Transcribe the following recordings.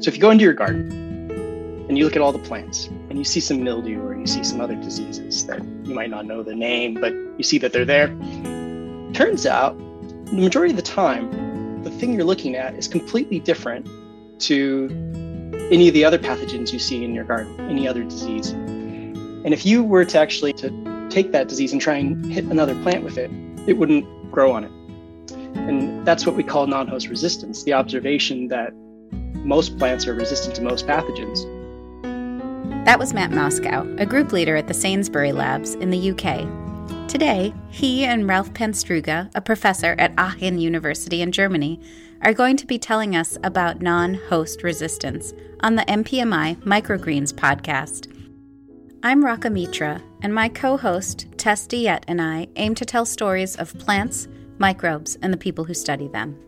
So if you go into your garden and you look at all the plants and you see some mildew or you see some other diseases that you might not know the name, but you see that they're there, turns out the majority of the time, the thing you're looking at is completely different to any of the other pathogens you see in your garden, any other disease. And if you were to actually to take that disease and try and hit another plant with it, it wouldn't grow on it. And that's what we call non-host resistance, the observation that most plants are resistant to most pathogens. That was Matt Moscou, a group leader at the Sainsbury Labs in the UK. Today, he and Ralph Panstruga, a professor at Aachen University in Germany, are going to be telling us about non host resistance on the MPMI Microgreens podcast. I'm Raka Mitra, and my co host, Tess Diet, and I aim to tell stories of plants, microbes, and the people who study them.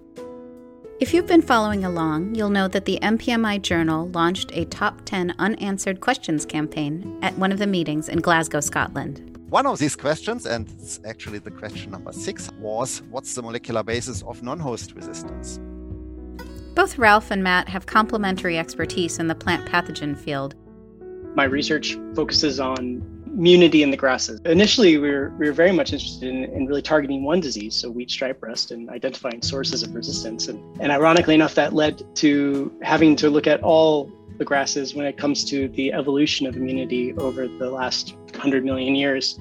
If you've been following along, you'll know that the MPMI Journal launched a top 10 unanswered questions campaign at one of the meetings in Glasgow, Scotland. One of these questions, and it's actually the question number six, was what's the molecular basis of non host resistance? Both Ralph and Matt have complementary expertise in the plant pathogen field. My research focuses on immunity in the grasses. Initially, we were, we were very much interested in, in really targeting one disease, so wheat stripe rust, and identifying sources of resistance. And, and ironically enough, that led to having to look at all the grasses when it comes to the evolution of immunity over the last 100 million years.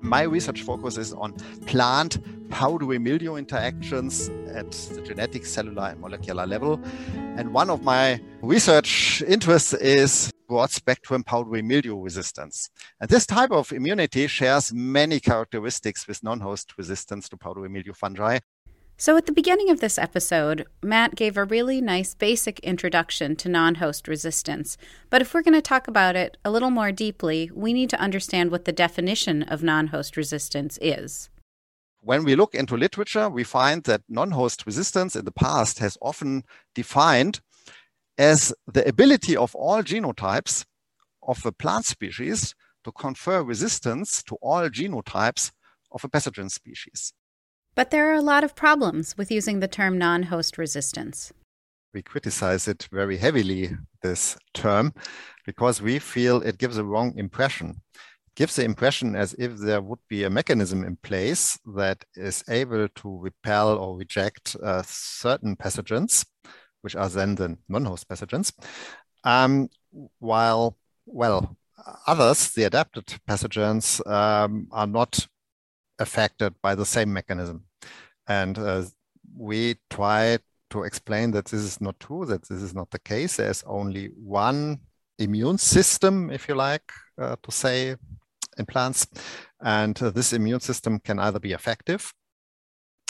My research focus is on plant powdery mildew interactions at the genetic, cellular, and molecular level. And one of my research interests is broad spectrum powdery mildew resistance. And this type of immunity shares many characteristics with non-host resistance to powdery mildew fungi. So, at the beginning of this episode, Matt gave a really nice basic introduction to non host resistance. But if we're going to talk about it a little more deeply, we need to understand what the definition of non host resistance is. When we look into literature, we find that non host resistance in the past has often defined as the ability of all genotypes of a plant species to confer resistance to all genotypes of a pathogen species. But there are a lot of problems with using the term non host resistance. We criticize it very heavily, this term, because we feel it gives a wrong impression. It gives the impression as if there would be a mechanism in place that is able to repel or reject uh, certain pathogens which are then the non-host pathogens, um, while, well, others, the adapted pathogens, um, are not affected by the same mechanism. And uh, we try to explain that this is not true, that this is not the case. There's only one immune system, if you like, uh, to say in plants. And uh, this immune system can either be effective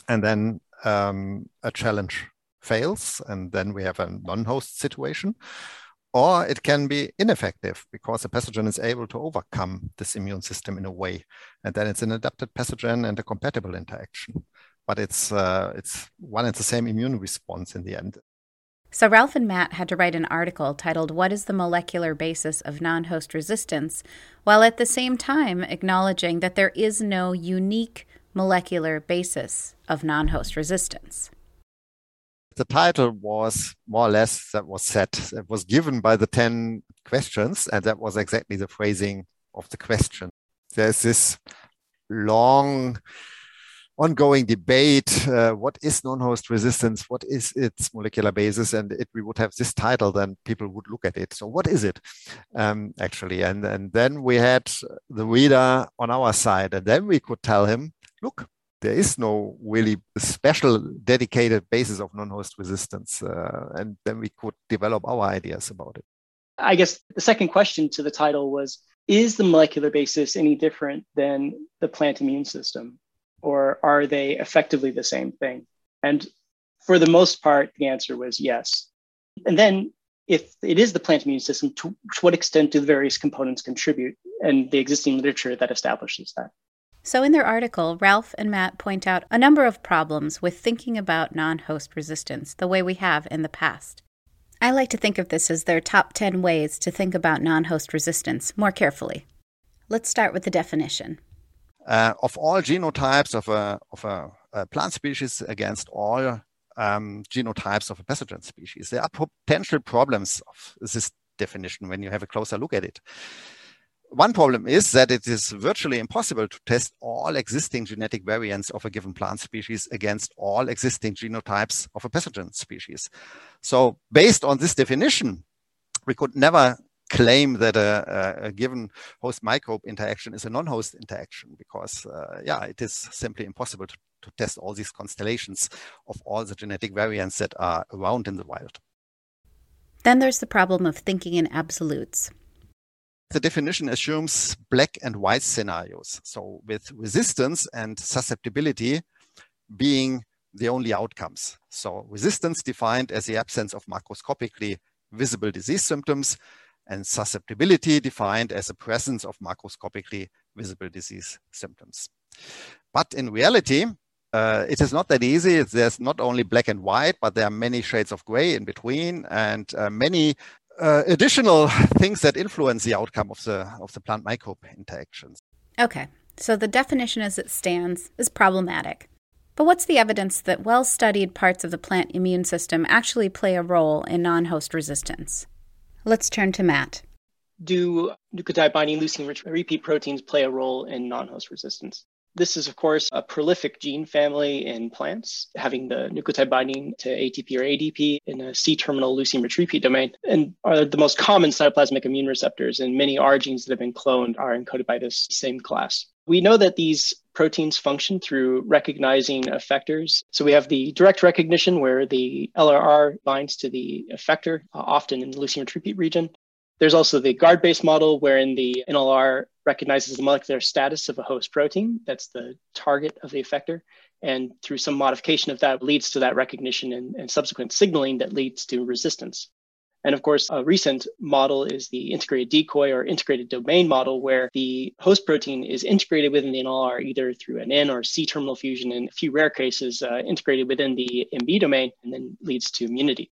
and then um, a challenge fails, and then we have a non-host situation. Or it can be ineffective because the pathogen is able to overcome this immune system in a way, and then it's an adapted pathogen and a compatible interaction. But it's uh, it's one and the same immune response in the end. So, Ralph and Matt had to write an article titled, What is the Molecular Basis of Non Host Resistance? while at the same time acknowledging that there is no unique molecular basis of non host resistance the title was more or less that was set it was given by the 10 questions and that was exactly the phrasing of the question. There's this long ongoing debate uh, what is non-host resistance? What is its molecular basis? And if we would have this title then people would look at it. So what is it um, actually? And and then we had the reader on our side and then we could tell him look there is no really special dedicated basis of non-host resistance uh, and then we could develop our ideas about it. I guess the second question to the title was is the molecular basis any different than the plant immune system? Or are they effectively the same thing? And for the most part the answer was yes. And then if it is the plant immune system to, to what extent do the various components contribute and the existing literature that establishes that so, in their article, Ralph and Matt point out a number of problems with thinking about non host resistance the way we have in the past. I like to think of this as their top 10 ways to think about non host resistance more carefully. Let's start with the definition. Uh, of all genotypes of a, of a, a, plant species against all um, genotypes of a pathogen species. There are potential problems of this definition when you have a closer look at it. One problem is that it is virtually impossible to test all existing genetic variants of a given plant species against all existing genotypes of a pathogen species. So based on this definition, we could never claim that a, a, given host microbe interaction is a non-host interaction because uh, yeah it is simply impossible to, to test all these constellations of all the genetic variants that are around in the wild then there's the problem of thinking in absolutes the definition assumes black and white scenarios so with resistance and susceptibility being the only outcomes so resistance defined as the absence of macroscopically visible disease symptoms and susceptibility defined as the presence of macroscopically visible disease symptoms. But in reality, uh, it is not that easy. There's not only black and white, but there are many shades of gray in between and uh, many uh, additional things that influence the outcome of the, of the plant microbe interactions. Okay, so the definition as it stands is problematic. But what's the evidence that well studied parts of the plant immune system actually play a role in non host resistance? Let's turn to Matt. Do nucleotide binding leucine rich repeat proteins play a role in non host resistance? This is, of course, a prolific gene family in plants, having the nucleotide binding to ATP or ADP in a C terminal leucine rich repeat domain, and are the most common cytoplasmic immune receptors. And many R genes that have been cloned are encoded by this same class. We know that these proteins function through recognizing effectors. So we have the direct recognition where the LRR binds to the effector, uh, often in the leucine repeat region. There's also the guard based model wherein the NLR recognizes the molecular status of a host protein. That's the target of the effector. And through some modification of that leads to that recognition and, and subsequent signaling that leads to resistance. And of course, a recent model is the integrated decoy or integrated domain model, where the host protein is integrated within the NLR either through an N or C terminal fusion, in a few rare cases, uh, integrated within the NB domain, and then leads to immunity.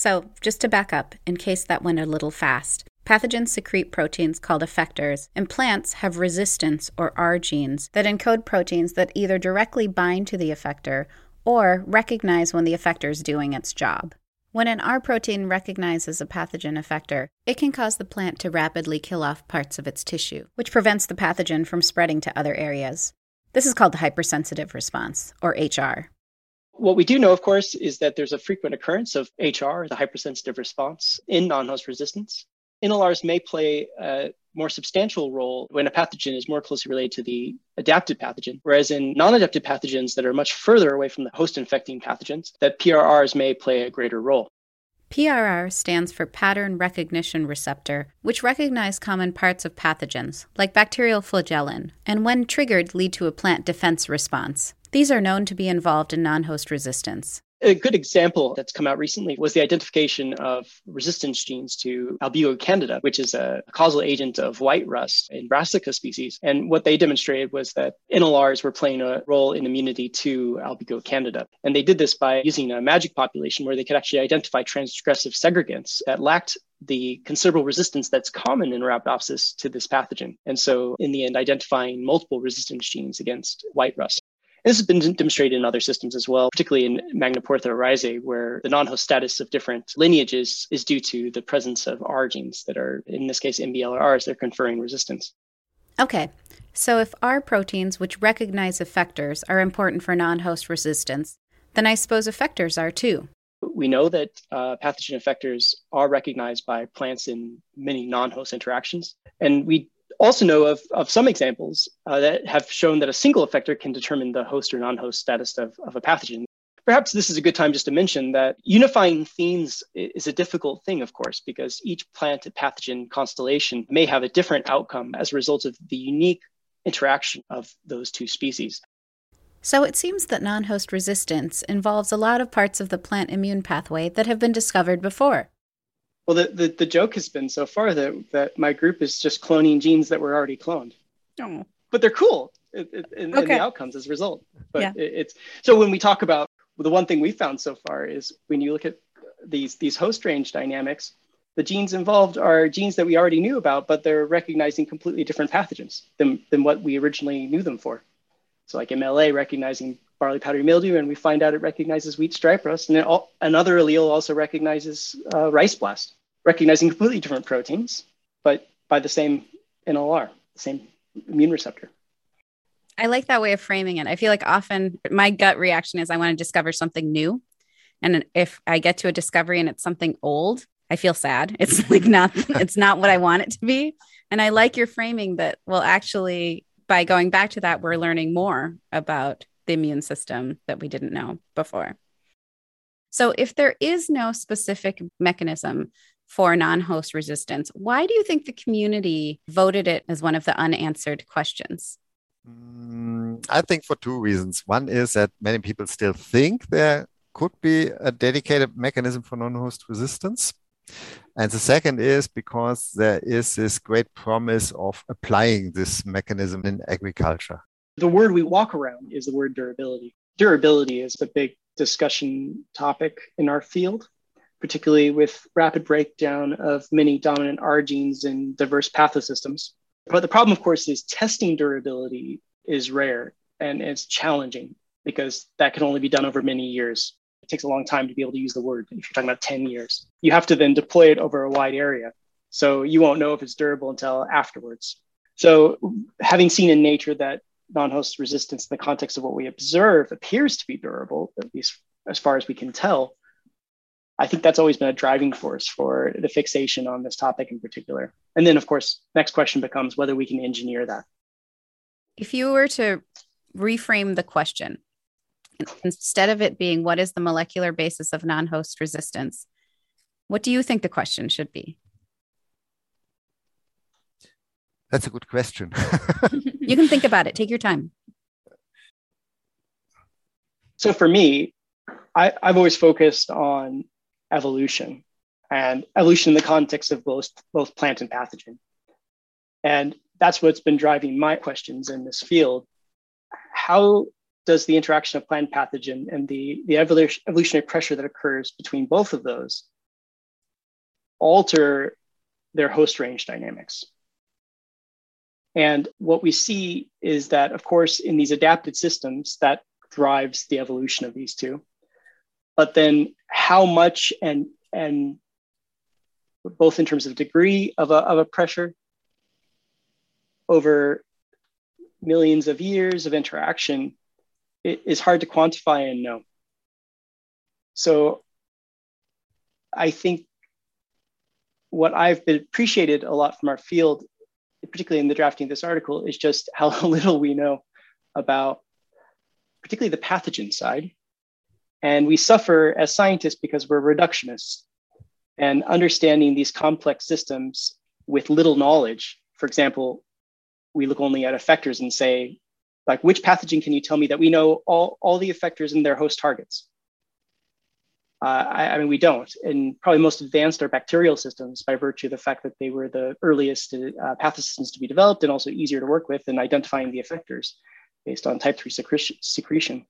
So, just to back up, in case that went a little fast, pathogens secrete proteins called effectors, and plants have resistance or R genes that encode proteins that either directly bind to the effector or recognize when the effector is doing its job. When an R protein recognizes a pathogen effector, it can cause the plant to rapidly kill off parts of its tissue, which prevents the pathogen from spreading to other areas. This is called the hypersensitive response, or HR. What we do know, of course, is that there's a frequent occurrence of HR, the hypersensitive response, in non host resistance. NLRs may play a more substantial role when a pathogen is more closely related to the adapted pathogen, whereas in non-adapted pathogens that are much further away from the host infecting pathogens, that PRRs may play a greater role. PRR stands for Pattern Recognition Receptor, which recognize common parts of pathogens, like bacterial flagellin, and when triggered lead to a plant defense response. These are known to be involved in non host resistance. A good example that's come out recently was the identification of resistance genes to Albugo candida, which is a causal agent of white rust in Brassica species. And what they demonstrated was that NLRs were playing a role in immunity to Albugo candida. And they did this by using a MAGIC population where they could actually identify transgressive segregants that lacked the considerable resistance that's common in Arabidopsis to this pathogen. And so, in the end, identifying multiple resistance genes against white rust. This has been demonstrated in other systems as well, particularly in Magnaporthe oryzae, where the non-host status of different lineages is due to the presence of R genes that are, in this case, MBLRs, they're conferring resistance. Okay, so if R proteins, which recognize effectors, are important for non-host resistance, then I suppose effectors are too. We know that uh, pathogen effectors are recognized by plants in many non-host interactions, and we also know of, of some examples uh, that have shown that a single effector can determine the host or non-host status of, of a pathogen. Perhaps this is a good time just to mention that unifying themes is a difficult thing, of course, because each plant pathogen constellation may have a different outcome as a result of the unique interaction of those two species. So it seems that non host resistance involves a lot of parts of the plant immune pathway that have been discovered before. Well, the, the, the, joke has been so far that, that my group is just cloning genes that were already cloned. Oh. But they're cool in, in, okay. in the outcomes as a result. But yeah. it, it's so when we talk about well, the one thing we found so far is when you look at these these host range dynamics, the genes involved are genes that we already knew about, but they're recognizing completely different pathogens than, than what we originally knew them for. So like MLA recognizing barley powdery mildew, and we find out it recognizes wheat stripe rust, and all, another allele also recognizes uh, rice blast, recognizing completely different proteins, but by the same NLR, the same immune receptor. I like that way of framing it. I feel like often my gut reaction is I want to discover something new. And if I get to a discovery and it's something old, I feel sad. It's like not it's not what I want it to be. And I like your framing that well actually by going back to that we're learning more about the immune system that we didn't know before. So if there is no specific mechanism for non-host resistance, why do you think the community voted it as one of the unanswered questions? Mm, I think for two reasons. One is that many people still think there could be a dedicated mechanism for non-host resistance. And the second is because there is this great promise of applying this mechanism in agriculture. The word we walk around is the word durability. Durability is a big discussion topic in our field, particularly with rapid breakdown of many dominant R genes in diverse pathosystems. But the problem, of course, is testing durability is rare and it's challenging because that can only be done over many years. It takes a long time to be able to use the word. If you're talking about 10 years, you have to then deploy it over a wide area. So you won't know if it's durable until afterwards. So, having seen in nature that non host resistance in the context of what we observe appears to be durable, at least as far as we can tell, I think that's always been a driving force for the fixation on this topic in particular. And then, of course, next question becomes whether we can engineer that. If you were to reframe the question, instead of it being what is the molecular basis of non host resistance, what do you think the question should be? That's a good question. you can think about it, take your time. So, for me, I, have always focused on evolution and evolution in the context of both, both plant and pathogen. And that's what's been driving my questions in this field. How does the interaction of plant pathogen and the, the evolutionary pressure that occurs between both of those alter their host range dynamics? And what we see is that, of course, in these adapted systems, that drives the evolution of these two but then how much and and both in terms of degree of a, of a pressure over millions of years of interaction it is hard to quantify and know. So i think what i've been appreciated a lot from our field particularly in the drafting of this article is just how little we know about particularly the pathogen side and we suffer as scientists because we're reductionists. And understanding these complex systems with little knowledge, for example, we look only at effectors and say, like, which pathogen can you tell me that we know all, all the effectors and their host targets? Uh, I, I, mean, we don't. And probably most advanced are bacterial systems by virtue of the fact that they were the earliest uh, pathosystems to be developed and also easier to work with in identifying the effectors based on type 3 secretion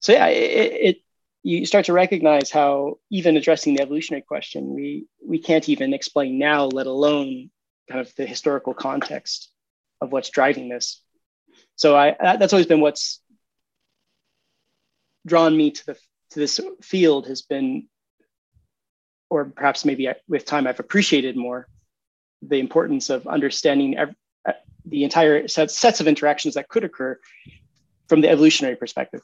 so yeah, it, it you start to recognize how even addressing the evolutionary question, we we can't even explain now, let alone kind of the historical context of what's driving this. So I that's always been what's drawn me to the to this field has been, or perhaps maybe with time I've appreciated more the importance of understanding every, the entire set, sets of interactions that could occur from the evolutionary perspective.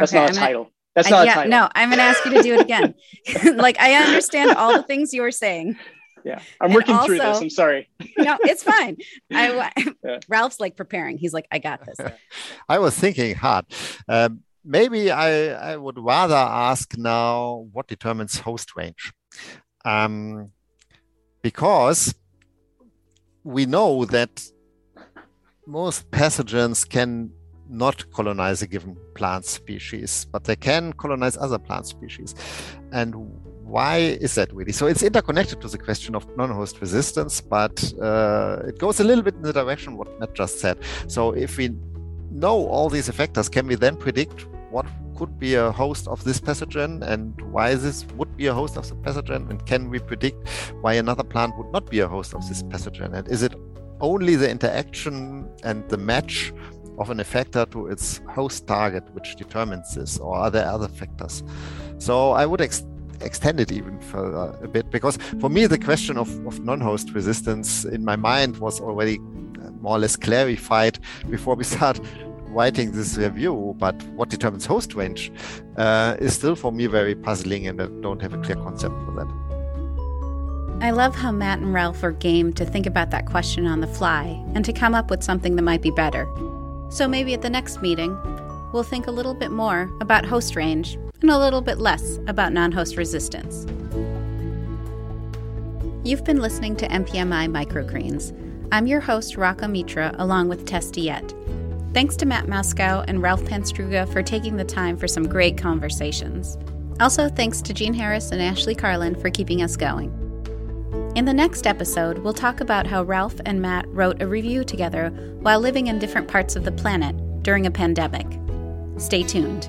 That's okay, not a I'm title. That's not yeah, a title. No, I'm going to ask you to do it again. like I understand all the things you were saying. Yeah, I'm working also, through this. I'm sorry. no, it's fine. I yeah. Ralph's like preparing. He's like, I got this. I was thinking hard. Um, maybe I, I would rather ask now what determines host range, um, because we know that most pathogens can not colonize a given plant species, but they can colonize other plant species. And why is that really? So it's interconnected to the question of non-host resistance, but uh, it goes a little bit in the direction what Matt just said. So if we know all these effectors, can we then predict what could be a host of this pathogen and why this would be a host of the pathogen? And can we predict why another plant would not be a host of this pathogen? And is it only the interaction and the match of an effector to its host target, which determines this, or are there other factors? So I would ex- extend it even further a bit because for me the question of, of non-host resistance in my mind was already uh, more or less clarified before we start writing this review but what determines host range uh, is still for me very puzzling and i don't have a clear concept for that i love how matt and ralph are game to think about that question on the fly and to come up with something that might be better so maybe at the next meeting we'll think a little bit more about host range and a little bit less about non host resistance. You've been listening to MPMI Microgreens. I'm your host, Raka Mitra, along with Tess. Thanks to Matt Moscou and Ralph Panstruga for taking the time for some great conversations. Also, thanks to Jean Harris and Ashley Carlin for keeping us going. In the next episode, we'll talk about how Ralph and Matt wrote a review together while living in different parts of the planet during a pandemic. Stay tuned.